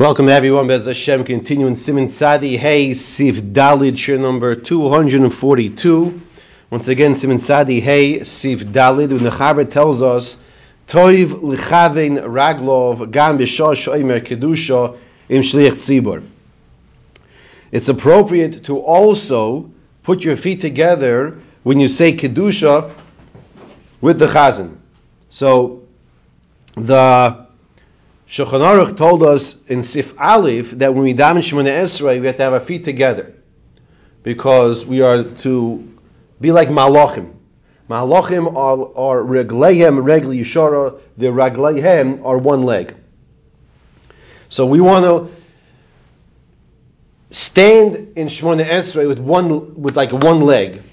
Welcome everyone, Bez Hashem, continuing Simon Sadi, Hey, Sif Dalid, share number 242. Once again, Simon Sadi, Hey, Sif Dalid, and the Chaber tells us, Toiv lichavein raglov gam b'shah shoimer kedusha im shliach tzibur. It's appropriate to also put your feet together when you say kedusha with the chazan. So, the Shulchan Aruch told us in Sif Aleph that when we daven Shemona Esrei, we have to have our feet together because we are to be like Malachim. Malachim are, are regleihem regli yishara. The regleihem are one leg. So we want to stand in Shemona Esrei with one with like one leg,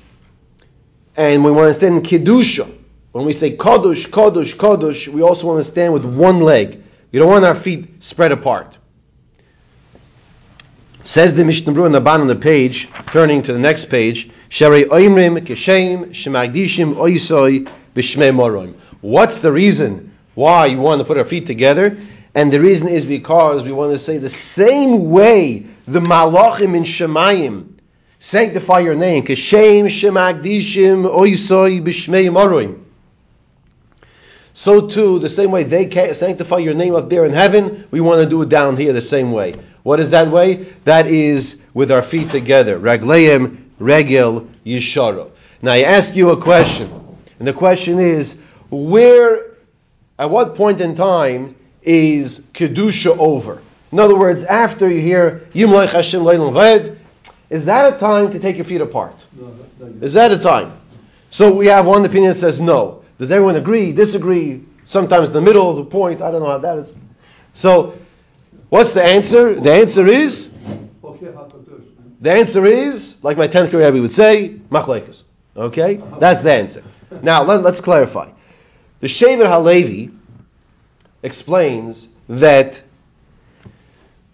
and we want to stand in Kedusha. When we say Kodush, Kodush, Kodush, we also want to stand with one leg. You don't want our feet spread apart. Says the Mishnah Berurah on the bottom of the page, turning to the next page, Sherei Oimrim Keshem Shemagdishim Oisoi B'Shmei Moroim. What's the reason why you want to put our feet together? And the reason is because we want to say the same way the Malachim in Shemayim sanctify your name. Keshem Shemagdishim Oisoi B'Shmei Moroim. So too, the same way they sanctify your name up there in heaven, we want to do it down here the same way. What is that way? That is with our feet together. Ragleim, regel, yishara. Now I ask you a question, and the question is, where, at what point in time is kedusha over? In other words, after you hear Yimloich Hashem Leilam is that a time to take your feet apart? Is that a time? So we have one opinion that says no. Does everyone agree, disagree? Sometimes the middle of the point. I don't know how that is. So, what's the answer? The answer is. The answer is, like my tenth grade rabbi would say, machlekes. Okay, that's the answer. Now let, us clarify. The Shevet Halevi explains that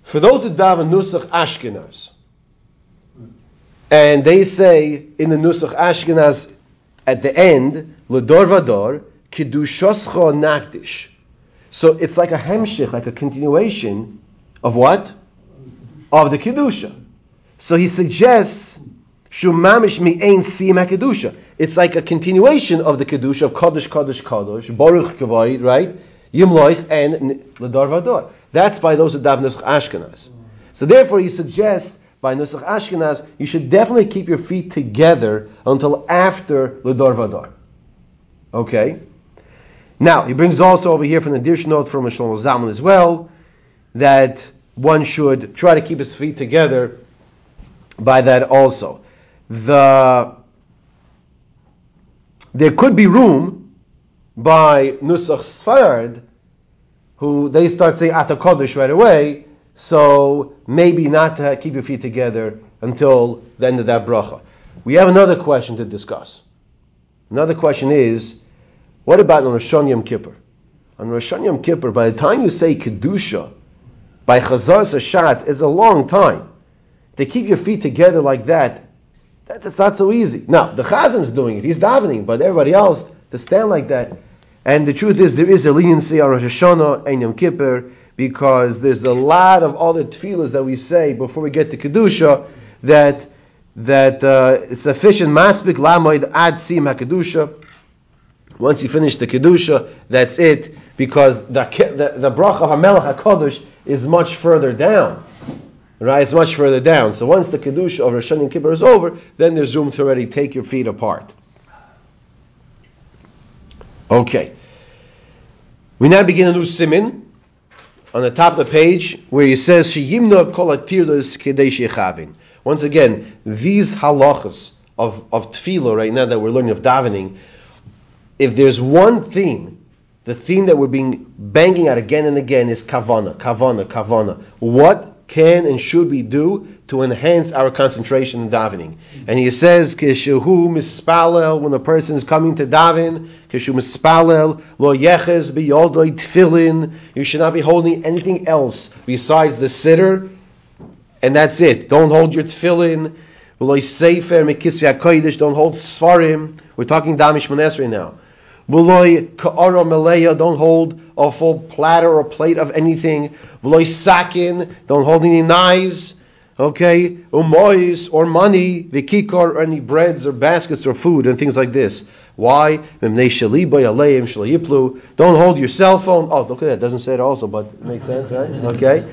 for those that daven nusach Ashkenaz, and they say in the nusach Ashkenaz at the end, Lador Vador, Kidushoscho Nakdish. So it's like a hemshich, like a continuation of what? Of the Kedusha. So he suggests, Shumamish mi ein siyim kedusha. It's like a continuation of the Kedusha of Kodesh, Kodesh, Kodesh, Baruch Kavoid, right? Yimloich and Lador Vador. That's by those of Davnus Ashkenaz. So therefore he suggests by Nusach Ashkenaz, you should definitely keep your feet together until after Lador Vadar. Okay? Now, he brings also over here from the Dirsh note from Shlomo Zalman as well, that one should try to keep his feet together by that also. The there could be room by Nusach Sfarad, who they start saying Ata Kodesh right away, so maybe not to keep your feet together until the end of that bracha. We have another question to discuss. Another question is, what about on Rosh Yom Kippur? On Rosh Yom Kippur, by the time you say Kedusha, by Chazaras Hashatz, it's a long time. To keep your feet together like that, that that's not so easy. Now, the Chazan's doing it, he's davening, but everybody else, to stand like that, and the truth is, there is a leniency on Rosh Hashanah and Yom Kippur, because there's a lot of other tefillahs that we say before we get to kedusha that that uh, it's sufficient maspik lamoid ad sim hakedusha. Once you finish the kedusha, that's it, because the the, the bracha of Hamelach Hakadosh is much further down. Right, it's much further down. So once the kedusha of Rosh Hashanah Kippur is over, then there's room to already take your feet apart. Okay. We now begin a new simin on the top of the page where he says Sheyimna kol Once again, these halachas of of tefillah right now that we're learning of davening, if there's one theme, the theme that we're being banging out again and again is kavana, kavana, kavana. What can and should we do to enhance our concentration in davening? And he says, Kishuhu mispalel, when a person is coming to daven, Kishu mispalel, lo yeches biyodoi tfilin, you should not be holding anything else besides the siddur, and that's it. Don't hold your tfilin, don't hold svarim. We're talking damish monesri now. V'loy ka'ara meleya, don't hold a full platter or plate of anything. V'loy sakin, don't hold any knives. Okay, umois or money, vikikar or any breads or baskets or food and things like this. Why? Don't hold your cell phone. Oh, look at that. Doesn't say it also, but it makes sense, right? Okay.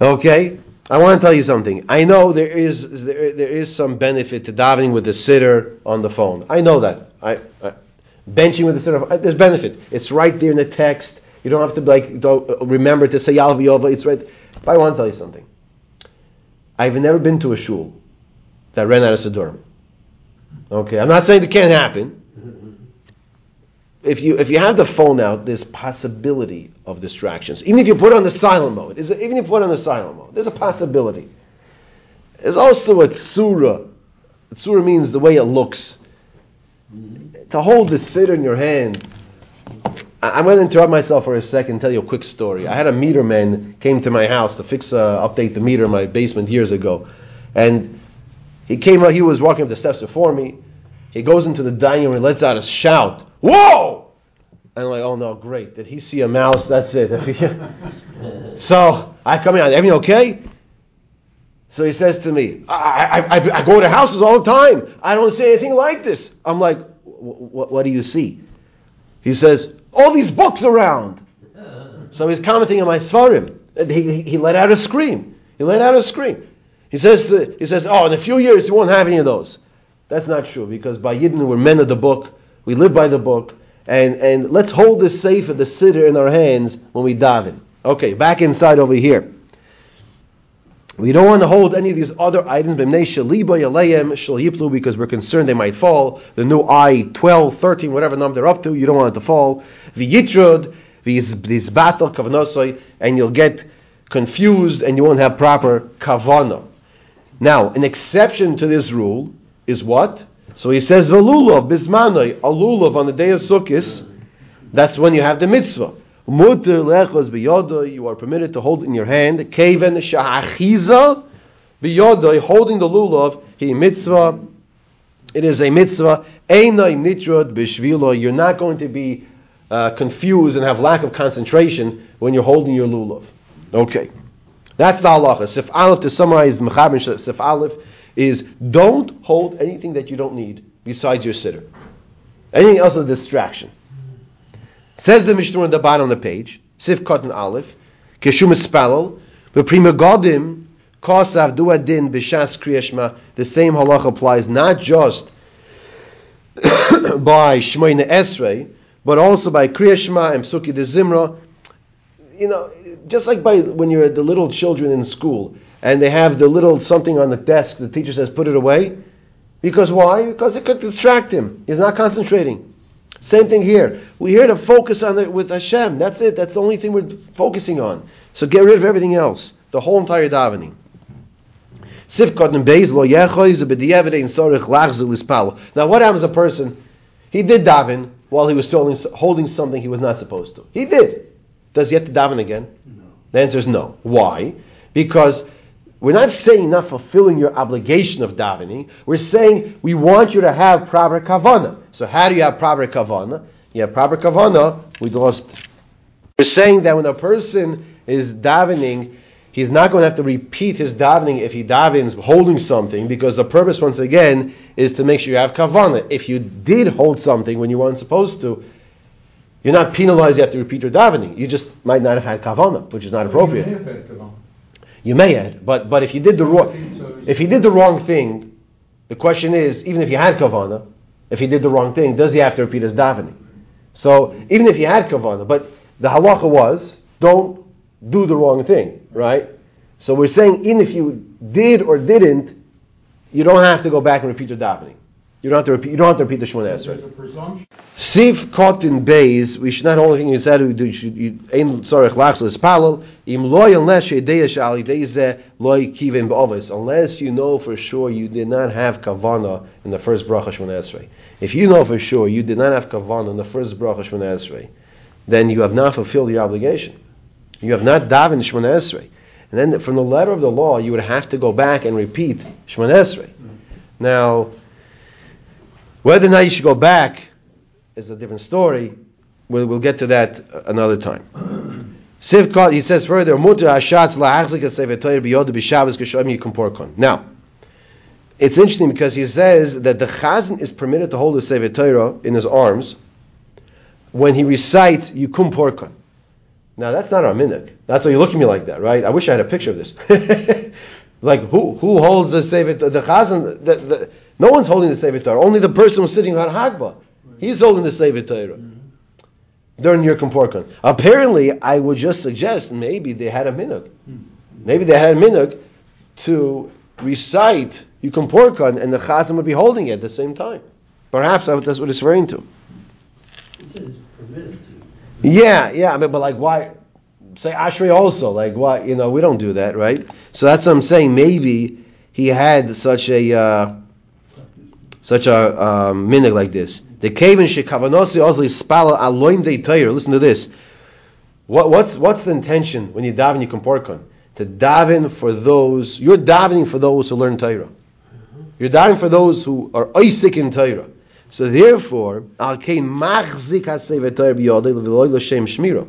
Okay. I want to tell you something. I know there is there, there is some benefit to davening with the siddur on the phone. I know that. I benching with the siddur. Uh, there's benefit. It's right there in the text. You don't have to like don't uh, remember to say Yalva Yova. It's right. But I want to tell you something. I've never been to a shul that ran out of Siddurim. Okay, I'm not saying it can't happen. If you if you have the phone out, there's possibility of distractions. Even if you put on the silent mode, is even if you put on the silent mode, there's a possibility. There's also a tsura. Tsura means the way it looks. To hold the siddur in your hand. I'm going to interrupt myself for a second and tell you a quick story. I had a meter man came to my house to fix, uh, update the meter in my basement years ago, and he came out. He was walking up the steps before me. He goes into the dining room and lets out a shout. Whoa! And I'm like, oh no, great. Did he see a mouse? That's it. so I come in. Everything okay? So he says to me, I, I, I, I, go to houses all the time. I don't see anything like this. I'm like, what do you see? He says, all these books around. So he's commenting on my svarim. He, he let out a scream. He let out a scream. He says, to, he says, oh, in a few years you won't have any of those. That's not true because by Yidden we're men of the book. We live by the book. And, and let's hold this safe of the siddur in our hands when we daven. Okay, back inside over here. We don't want to hold any of these other items because we're concerned they might fall. The new I 12, 13, whatever number they're up to, you don't want it to fall. V'yitrud, battle kavanosoi, and you'll get confused and you won't have proper kavana. Now, an exception to this rule is what? So he says velulav bismanoi, a lulav on the day of Sukkot. That's when you have the mitzvah. You are permitted to hold in your hand kaven shahachiza biyodoi, holding the lulav. He mitzvah. It is a mitzvah. Einai nitrod bishvilo. You're not going to be uh, confused and have lack of concentration when you're holding your lulav. Okay, that's the halacha. Sif Aleph to summarize the Mechabin Sif Aleph is don't hold anything that you don't need besides your siddur. Anything else is a distraction. Says the Mishnah on the bottom of the page, Sif Cotton Aleph, Keshum Espalel, but Prima Godim, Kosav Duadin Bishas Kriyashma, the same halacha applies not just by Shmoyne Esrei, but also by Kriyashma and Psuki de Zimra. You know, just like by when you're at the little children in school and they have the little something on the desk, the teacher says put it away. Because why? Because it could distract him. He's not concentrating. Same thing here. We're here to focus on it with Hashem. That's it. That's the only thing we're focusing on. So get rid of everything else. The whole entire davening. Now, what happens a person? He did daven while he was holding, holding something he was not supposed to. He did. Does he have to daven again? No. The answer is no. Why? Because we're not saying not fulfilling your obligation of davening. We're saying we want you to have proper kavana. So how do you have proper kavana? You have proper kavana. We lost. We're saying that when a person is davening, he's not going to have to repeat his davening if he davens holding something, because the purpose, once again, is to make sure you have kavana. If you did hold something when you weren't supposed to, you're not penalized. You have to repeat your davening. You just might not have had kavana, which is not appropriate. You may have, but but if you did the wrong, if he did the wrong thing, the question is, even if you had kavana, if he did the wrong thing, does he have to repeat his davening? So even if you had kavana, but the halacha was don't do the wrong thing, right? So we're saying even if you did or didn't, you don't have to go back and repeat your davening. You don't have to repeat. You don't have to repeat the Shemona Esrei. Sif caught in bays. We should not only think you said we do. Should ain sorry lachs palal im loy unless yedeya shali deze loy kiven ba'ovis. Unless you know for sure you did not have kavana in the first bracha Shemona Esrei. If you know for sure you did not have kavana in the first bracha Shemona Esrei, then you have not fulfilled your obligation. You have not davened Shemona Esrei. And then from the letter of the law, you would have to go back and repeat Shemona Esrei. Now whether or not you should go back is a different story. We'll, we'll get to that another time. Sivkot, he says further, Now, it's interesting because he says that the chazan is permitted to hold the sefer Torah in his arms when he recites Yikum Porkon. Now that's not our minhag. That's why you look at me like that, right? I wish I had a picture of this. like who who holds the sefer the chazan? The, the, no one's holding the sefer Torah. Only the person who's sitting on Hagba. He's holding the sefer Torah. Mm-hmm. During your Porkon. Apparently, I would just suggest maybe they had a minhag. Mm-hmm. Maybe they had a minhag to recite Yikum Porkon and the chazan would be holding it at the same time. Perhaps that's what it's referring to. Yeah, yeah, but, but like why say Ashrei also? Like why you know, we don't do that, right? So that's what I'm saying. Maybe he had such a uh, such a um, minhag like this. The kaven shekavanosi ozli spala aloim de Listen to this. What, what's what's the intention when you daven Yikum Porkon? To daven for those you're davening for those who learn Torah. You're davening for those who are Isaac in Torah. So therefore, al kein machzik hasevet Torah l'shem shmira.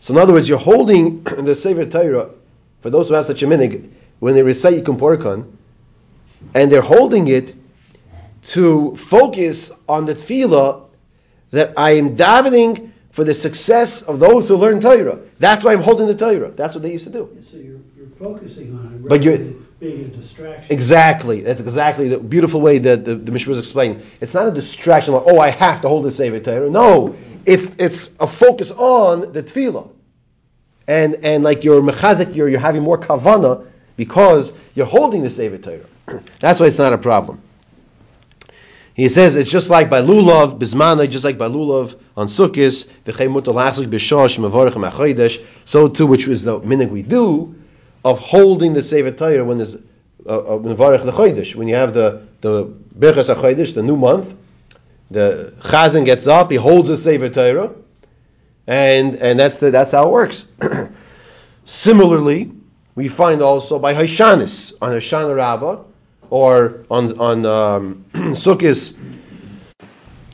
So in other words, you're holding the Sefer Torah for those who have such a minig when they recite Yikum Porkon, and they're holding it to focus on the tefillah that I am davening for the success of those who learn Torah. That's why I'm holding the Torah. That's what they used to do. So you're, you're focusing on it. But you're being a distraction. Exactly. That's exactly the beautiful way that the, the Mishnah was explained. It's not a distraction like, oh, I have to hold the Sefer Torah. No, it's it's a focus on the tefillah, and and like you're mechazik, you're you're having more kavana because you're holding the Sefer Torah. That's why it's not a problem. He says it's just like by lulav bismana, just like by lulav on sukkis so too, which is the minig we do of holding the Sefer Torah when there's uh, uh the Chodesh, when you have the the Birchas HaChodesh, the new month, the Chazan gets up, he holds the Sefer Torah, and and that's the, that's how it works. Similarly, we find also by Hashanis on Hoshana Rabbah or on on um, Sukkot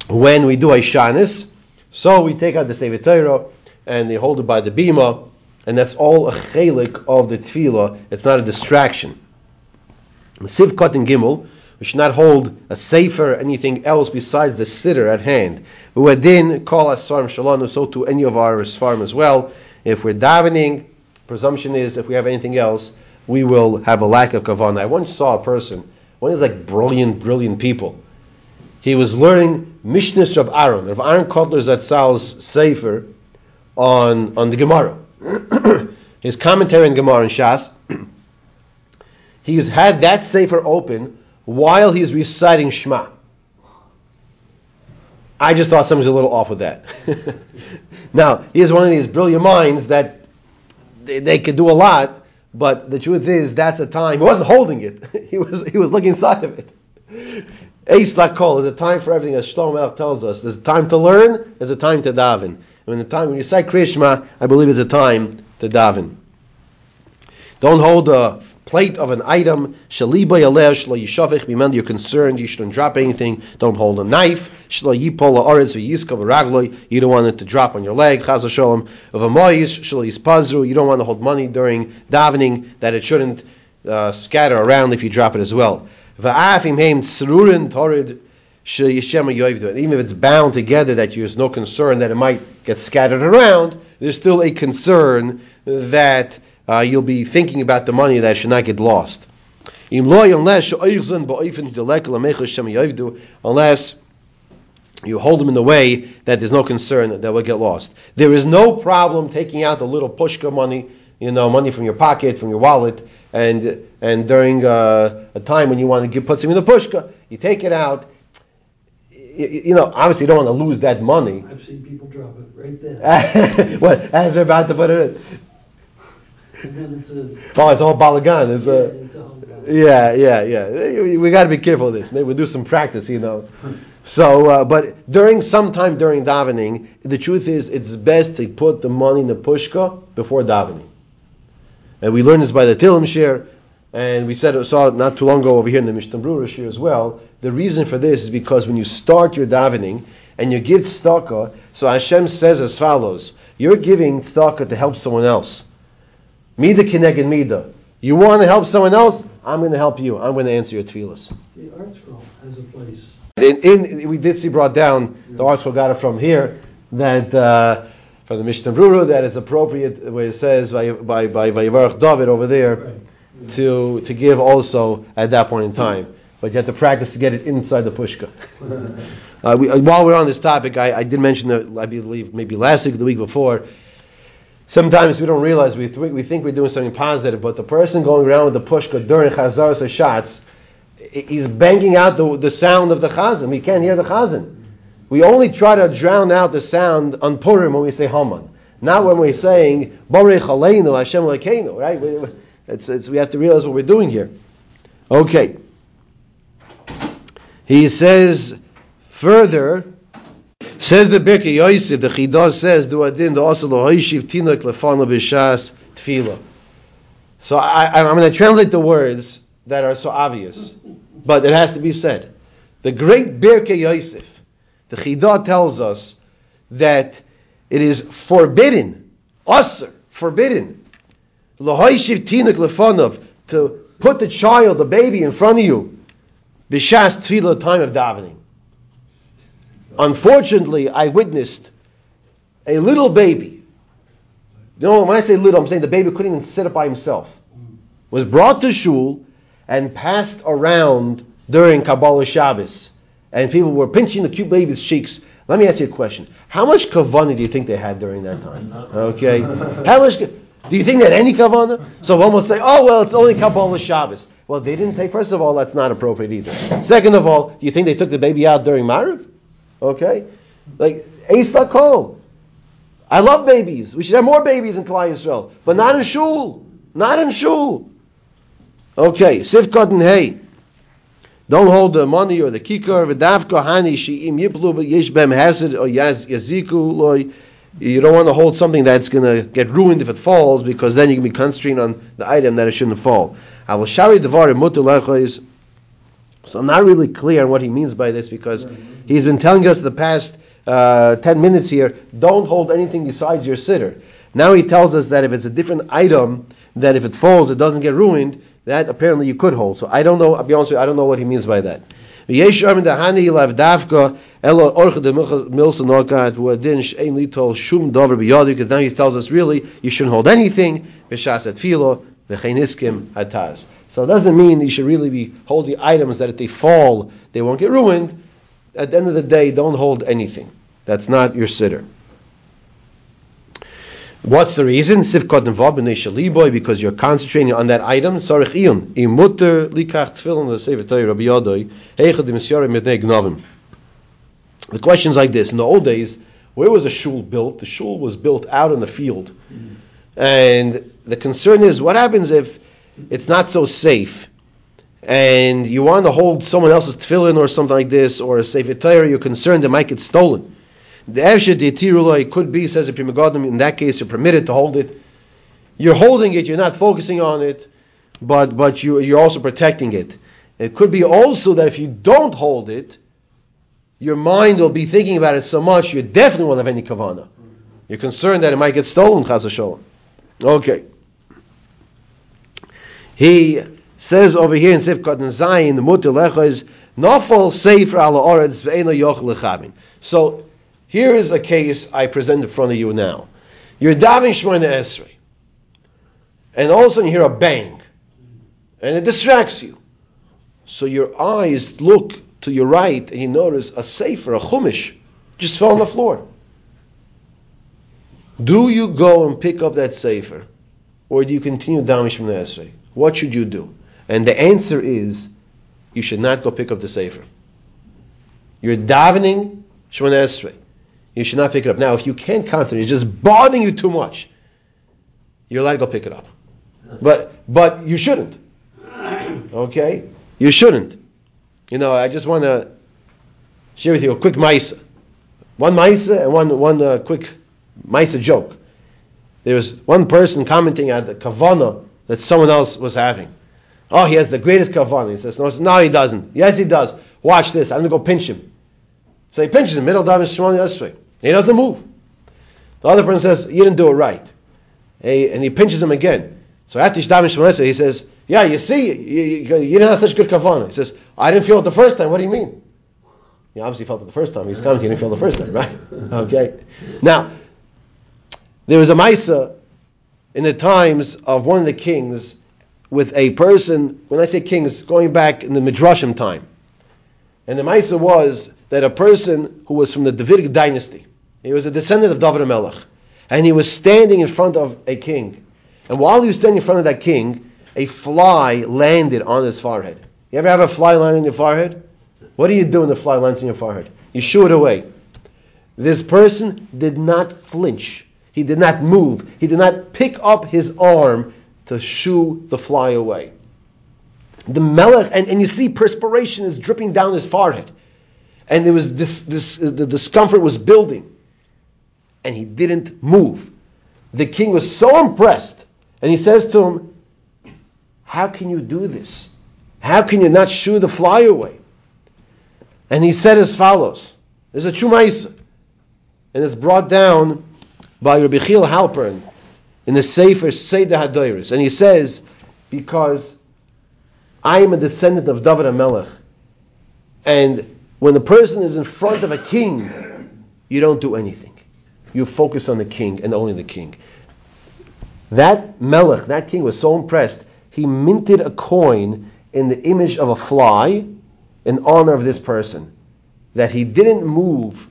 when we do Hashanis, so we take out the Sefer Torah and they hold it by the bima and that's all a chelik of the tefillah. It's not a distraction. Siv and Gimel, we should not hold a sefer anything else besides the siddur at hand. Uadin call us svarim shalom, so to any of our svarim as well. If we're davening, presumption is if we have anything else, we will have a lack of kavanah. I once saw a person, one of these like brilliant, brilliant people. He was learning Mishnah of Aaron, of Aaron Kotler Zatzal's sefer on on the Gemara. his commentary in Gemara and Shas, he's had that sefer open while he's reciting Shema. I just thought something was a little off with that. now, he he's one of these brilliant minds that they, they could do a lot, but the truth is that's a time he wasn't holding it. he was he was looking inside of it. Ace Lakol is a time for everything, as Shlomo tells us. There's a time to learn, there's a time to daven. When the time when you say Krishma, I believe it's a time to daven. Don't hold a plate of an item. Shaliba yalesh lo yishavich. Remember, you're concerned. You shouldn't drop anything. Don't hold a knife. You don't want it to drop on your leg. Chaz v'sholem. Of a moyis shlo yispazru. You don't want to hold money during davening that it shouldn't uh, scatter around if you drop it as well. Even if it's bound together, that there's no concern that it might get scattered around, there's still a concern that uh, you'll be thinking about the money that should not get lost. Unless you hold them in the way that there's no concern that they'll get lost. There is no problem taking out the little pushka money, you know, money from your pocket, from your wallet, and and during uh, a time when you want to give, put some in the pushka, you take it out you, you, know, obviously you don't want to lose that money. I've seen people drop it right there. what, as they're about to put it in? It's a, oh, it's all balagan. It's yeah, a, it's all yeah, yeah, yeah. We got to be careful of this. Maybe we'll do some practice, you know. So, uh, but during some time during davening, the truth is it's best to put the money in the pushka before davening. And we learned this by the Tilim share. and we said saw it not too long ago over here in the Mishnah Berurah here as well. The reason for this is because when you start your davening and you give tzedakah, so Hashem says as follows: You're giving tzedakah to help someone else. Mida kineged mida. You want to help someone else? I'm going to help you. I'm going to answer your tefillas. The has a place. In, in, we did see brought down the article got it from here that uh, from the Mishnah Berurah that it's appropriate where it says by by by Vayivarach David over there Right. to to give also at that point in time, but you have to practice to get it inside the pushka. Uh, we, uh, while we're on this topic, I, I did mention that I believe maybe last week, or the week before. Sometimes we don't realize we, th- we think we're doing something positive, but the person going around with the pushka during chazars or shots, he's banging out the, the sound of the chazan. We can't hear the chazan. We only try to drown out the sound on Purim when we say Haman, not when we're saying Borech Aleinu Hashem Lekeinu. Right? We, it's, it's, we have to realize what we're doing here. Okay. He says further. Says the Birkei Yosef, the Chidah says, "Do adin the also lohoishiv tinok lefana b'shas tefila." So I, I'm going to translate the words that are so obvious, but it has to be said. The great Birkei Yosef, the Chidah tells us that it is forbidden, usr, forbidden, lohoishiv tinok lefanav, to put the child, the baby, in front of you, b'shas tefila, time of davening. Unfortunately, I witnessed a little baby. Know, when I say little, I'm saying the baby couldn't even sit up by himself. Was brought to shul and passed around during Kabbalah Shabbos, and people were pinching the cute baby's cheeks. Let me ask you a question: How much kavana do you think they had during that time? Okay, how much? Do you think had any kavana? So one would say, "Oh well, it's only Kabbalah Shabbos." Well, they didn't take. First of all, that's not appropriate either. Second of all, do you think they took the baby out during Mariv? Okay? Like, Ace Lakol. I love babies. We should have more babies in Klal Yisrael. But not in shul. Not in shul. Okay, Sivkot and Hey. Don't hold the money or the kikar. V'davka hani she'im yiplu v'yesh bem hesed or yaziku loy. You don't want to hold something that's going to get ruined if it falls because then you can be concentrating on the item that it shouldn't fall. I will shari devar mutu lechois. So I'm not really clear on what he means by this because he's been telling us the past uh, 10 minutes here, don't hold anything besides your siddur. Now he tells us that if it's a different item, that if it falls, it doesn't get ruined, that apparently you could hold. So I don't know, I'll be honest with you, I don't know what he means by that. Because now he tells us really you shouldn't hold anything. So it doesn't mean you should really be holding items that if they fall, they won't get ruined. At the end of the day, don't hold anything. That's not your siddur. What's the reason? B'nei shaliboy because you're concentrating on that item. Sarich iyun imuter likach tefillin Torah Rabbi Yodoi heichad imsyarim mitnei gnavim. The question's like this: In the old days, where was a shul built? The shul was built out in the field, and the concern is what happens if it's not so safe, and you want to hold someone else's tefillin or something like this, or a sefer Torah, you're concerned it might get stolen. The Yetirullah, it could be, says the Pri Megadim, in that case you're permitted to hold it. You're holding it, you're not focusing on it, but, but you, you're also protecting it. It could be also that if you don't hold it, your mind will be thinking about it so much, you definitely won't have any kavana. You're concerned that it might get stolen, chas v'sholem. Okay. He says over here in Sifkat and Zayin, the Mutter Lecha is, Nafal Sefer ala Oretz ve'eno yochel lechavin. So, here is a case I present in front of you now. You're davening Shemona Esrei, and all of a sudden you hear a bang, and it distracts you. So your eyes look to your right, and you notice a sefer, a chumash, just fell on the floor. Do you go and pick up that sefer, or do you continue davening Shemona Esrei? What should you do? And the answer is, you should not go pick up the sefer. You're davening Shemona Esrei you should not pick it up. Now, if you can't concentrate, it's just bothering you too much, you're allowed to go pick it up. But but you shouldn't. Okay? You shouldn't. You know, I just want to share with you a quick maisa. One maisa and one one uh, quick maisa joke. There was one person commenting on the kavana that someone else was having. Oh, he has the greatest kavanah. He says, no, no, he doesn't. Yes, he does. Watch this. I'm going to go pinch him. So he pinches him, middle down Shemona Esrei. He doesn't move. The other person says, you didn't do it right. And he pinches him again. So after Shemona Esrei, he says, yeah, you see, you, you, you didn't have such good kavanah. He says, I didn't feel it the first time. What do you mean? He obviously felt it the first time. He's commenting, he didn't feel the first time, right? Okay. Now, there was a Maisa in the times of one of the kings with a person, when I say kings, going back in the Midrashim time. And the Maisa was that a person who was from the Davidic dynasty, he was a descendant of David Melech, and he was standing in front of a king. And while he was standing in front of that king, a fly landed on his forehead. You ever have a fly land on your forehead? What do you do when the fly lands on your forehead? You shoo it away. This person did not flinch. He did not move. He did not pick up his arm to shoo the fly away. The melech, and, and you see perspiration is dripping down his forehead. And there was this, this uh, the discomfort was building. And he didn't move. The king was so impressed. And he says to him, How can you do this? How can you not shoo the fly away? And he said as follows. There's a true And it's brought down by Rabbi Chil Halpern in the Sefer Seder Hadoiris. And he says, because I am a descendant of David HaMelech, and when the person is in front of a king, you don't do anything. You focus on the king and only the king. That Melech, that king, was so impressed, he minted a coin in the image of a fly in honor of this person, that he didn't move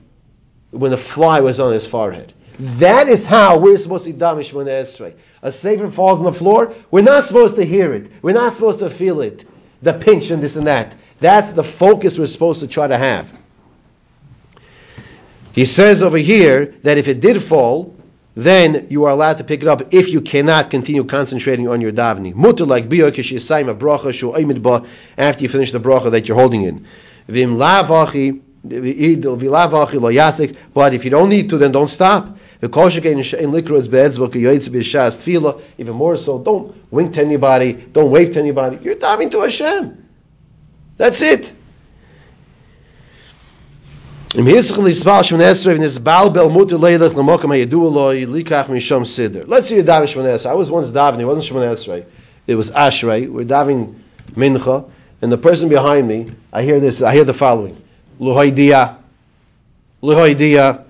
when the fly was on his forehead. That is how we're supposed to damish when Esrei. A sefer falls on the floor, we're not supposed to hear it. We're not supposed to feel it. The pinch and this and that. That's the focus we're supposed to try to have. He says over here that if it did fall, then you are allowed to pick it up if you cannot continue concentrating on your davening. Mutter like bracha after you finish the bracha that you're holding in. Vim but if you don't need to, then don't stop. Even more so, don't wink to anybody, don't wave to anybody. You're davening to Hashem. That's it. Let's see you're davening Shemon I was once davening, it wasn't Shemon Esrei. It was Ashrei. We're davening Mincha, and the person behind me, I hear this, I hear the following. Luhoidia, Luhoidia,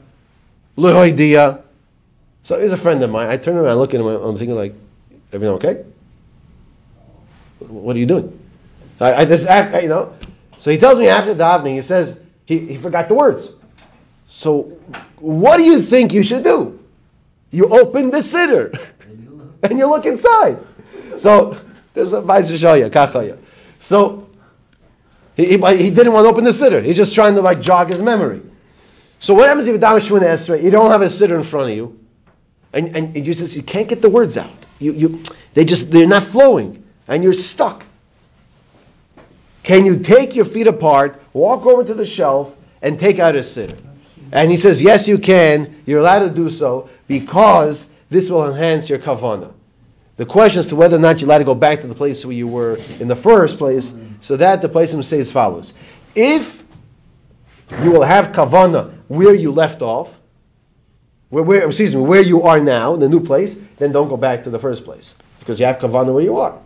So he's a friend of mine. I turn around, I look at him, I'm thinking like, everything okay? What are you doing? I, I just act, you know. So he tells me after davening, he says, he, he forgot the words. So, what do you think you should do? You open the siddur and you look inside. So, there's a vice kachaya. So, he, he, he, didn't want to open the siddur. He's just trying to like jog his memory. So what happens if you daven Shemona Esrei? You don't have a siddur in front of you, and, and you just you can't get the words out. You, you they just they're not flowing, and you're stuck. Can you take your feet apart, walk over to the shelf, and take out a siddur? And he says, yes, you can. You're allowed to do so because this will enhance your kavana. The question is to whether or not you're allowed to go back to the place where you were in the first place. So that the place will say as follows: If you will have kavana where you left off, where, where excuse me, where you are now in the new place, then don't go back to the first place because you have kavana where you are.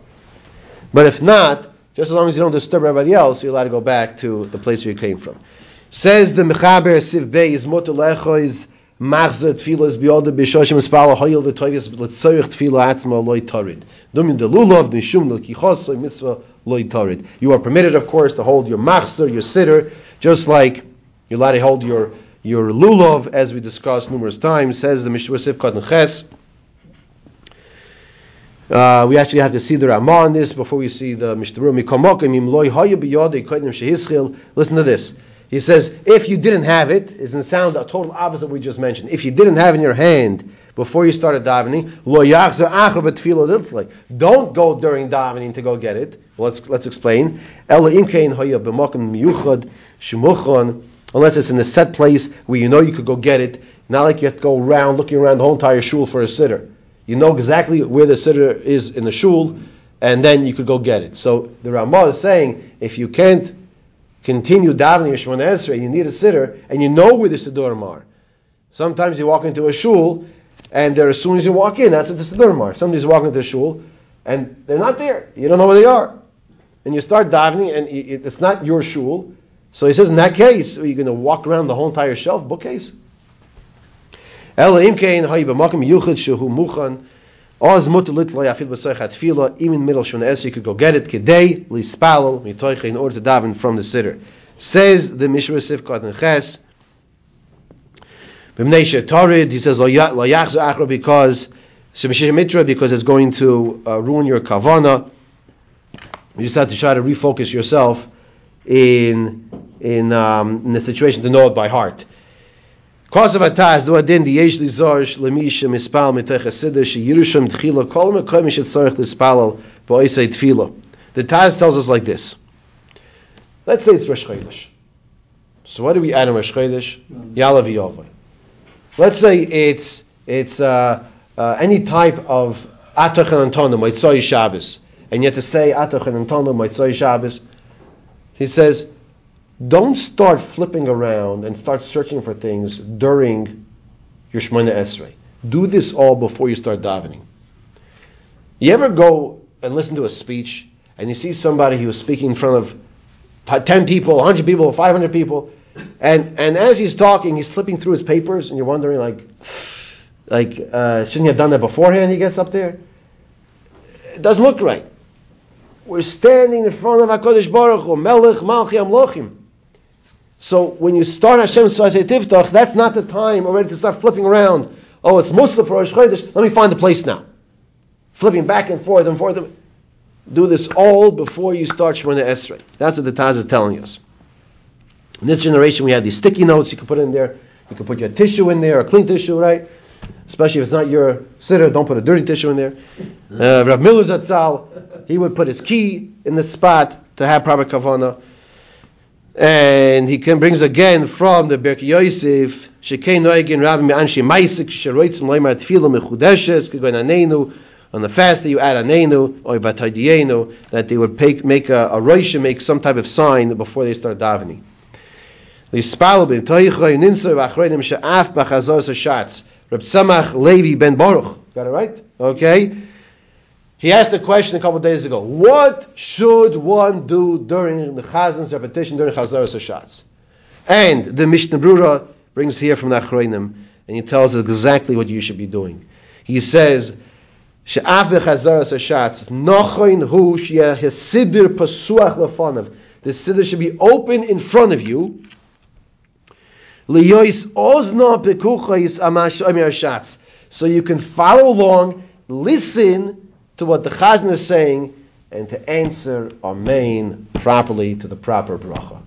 But if not, just as long as you don't disturb everybody else, you're allowed to go back to the place where you came from. Says the Mechaber Siv Bey is Motalecho is Machzer Tfilas Biyode Bishoshim Spala Hoyel V'Toyvis L'Tzoyich Tfila Atzma Loi Torid. Dumin Mitzvah Torid. You are permitted, of course, to hold your Machzer, your siddur, just like you're allowed to hold your your lulav, as we discussed numerous times, says the Mishnah Sivkat Ches. Uh, we actually have to see the Ramah on this before we see the Mishnah. Listen to this. He says, if you didn't have it, it doesn't sound a total opposite we just mentioned. If you didn't have in your hand before you started davening, don't go during davening to go get it. Let's let's explain. Unless it's in a set place where you know you could go get it, not like you have to go around looking around the whole entire shul for a siddur. You know exactly where the siddur is in the shul, and then you could go get it. So the Ramah is saying if you can't continue davening Shemona Esrei, you need a siddur, and you know where the Siddurim are. Sometimes you walk into a shul, and there as soon as you walk in, that's what the Siddurim are. Somebody's walking into a shul, and they're not there. You don't know where they are. And you start davening, and it's not your shul. So he says, in that case, are you going to walk around the whole entire shelf, bookcase? Even middle shon you could go get it, kedei, lispalel, mitoiche, in order to daven from the siddur. Says the Mishra Sifkat and Ches, B'mnei Tarid, he says, lo yachzu achro, because, Shemishir Mitra, because it's going to uh, ruin your kavana. You just have to try to refocus yourself in, in, um, in the situation to know it by heart. The Taz tells us like this. Let's say it's Rosh Chodesh. So what do we add in Rosh Chodesh? Yalav Yovai. Let's say it's it's uh, uh, any type of Atach and Antonim, Moitzoi Shabbos, and have to say Atach and Antonim, Moitzoi Shabbos. He says don't start flipping around and start searching for things during your Shemona Esrei. Do this all before you start davening. You ever go and listen to a speech and you see somebody who was speaking in front of 10 people, 100 people, 500 people, and, and as he's talking, he's flipping through his papers and you're wondering, like, like uh, shouldn't he have done that beforehand he gets up there? It doesn't look right. We're standing in front of HaKadosh Baruch Hu, Melech Malchi Amlochim. So when you start Hashem Tiftach, that's not the time already to start flipping around. Oh, it's Musaf for Rosh Chodesh. Let me find the place now. Flipping back and forth and forth. Do this all before you start Shemona Esrei. That's what the Taz is telling us. In this generation, we have these sticky notes you can put in there. You can put your tissue in there, a clean tissue, right? Especially if it's not your siddur, don't put a dirty tissue in there. Uh, Rav Miller Zatzal, he would put his key in the spot to have proper kavana. And he can, brings again from the Berk Yosef, Shekein Noegin Rav Me'anshi Maisik, Sheroitzim Leimar Tfilah Mechudeshes, Kegoin Anenu, on the fast that you add Anenu, or Vatadienu, that they would make, make a, a Rosh make some type of sign before they start davening. Reb Tzemach Levi ben Baruch. Got it right? Okay. He asked a question a couple days ago. What should one do during the Chazan's repetition during Chazaras Hashatz? And the Mishnah Brura brings here from the Achroinim, and he tells us exactly what you should be doing. He says, She'af bechazaras hashatz, nochoin hu she'eh siddur pasuach lefanav. The siddur should be open in front of you. So you can follow along, listen, to what the Chazan is saying and to answer Amen properly to the proper bracha.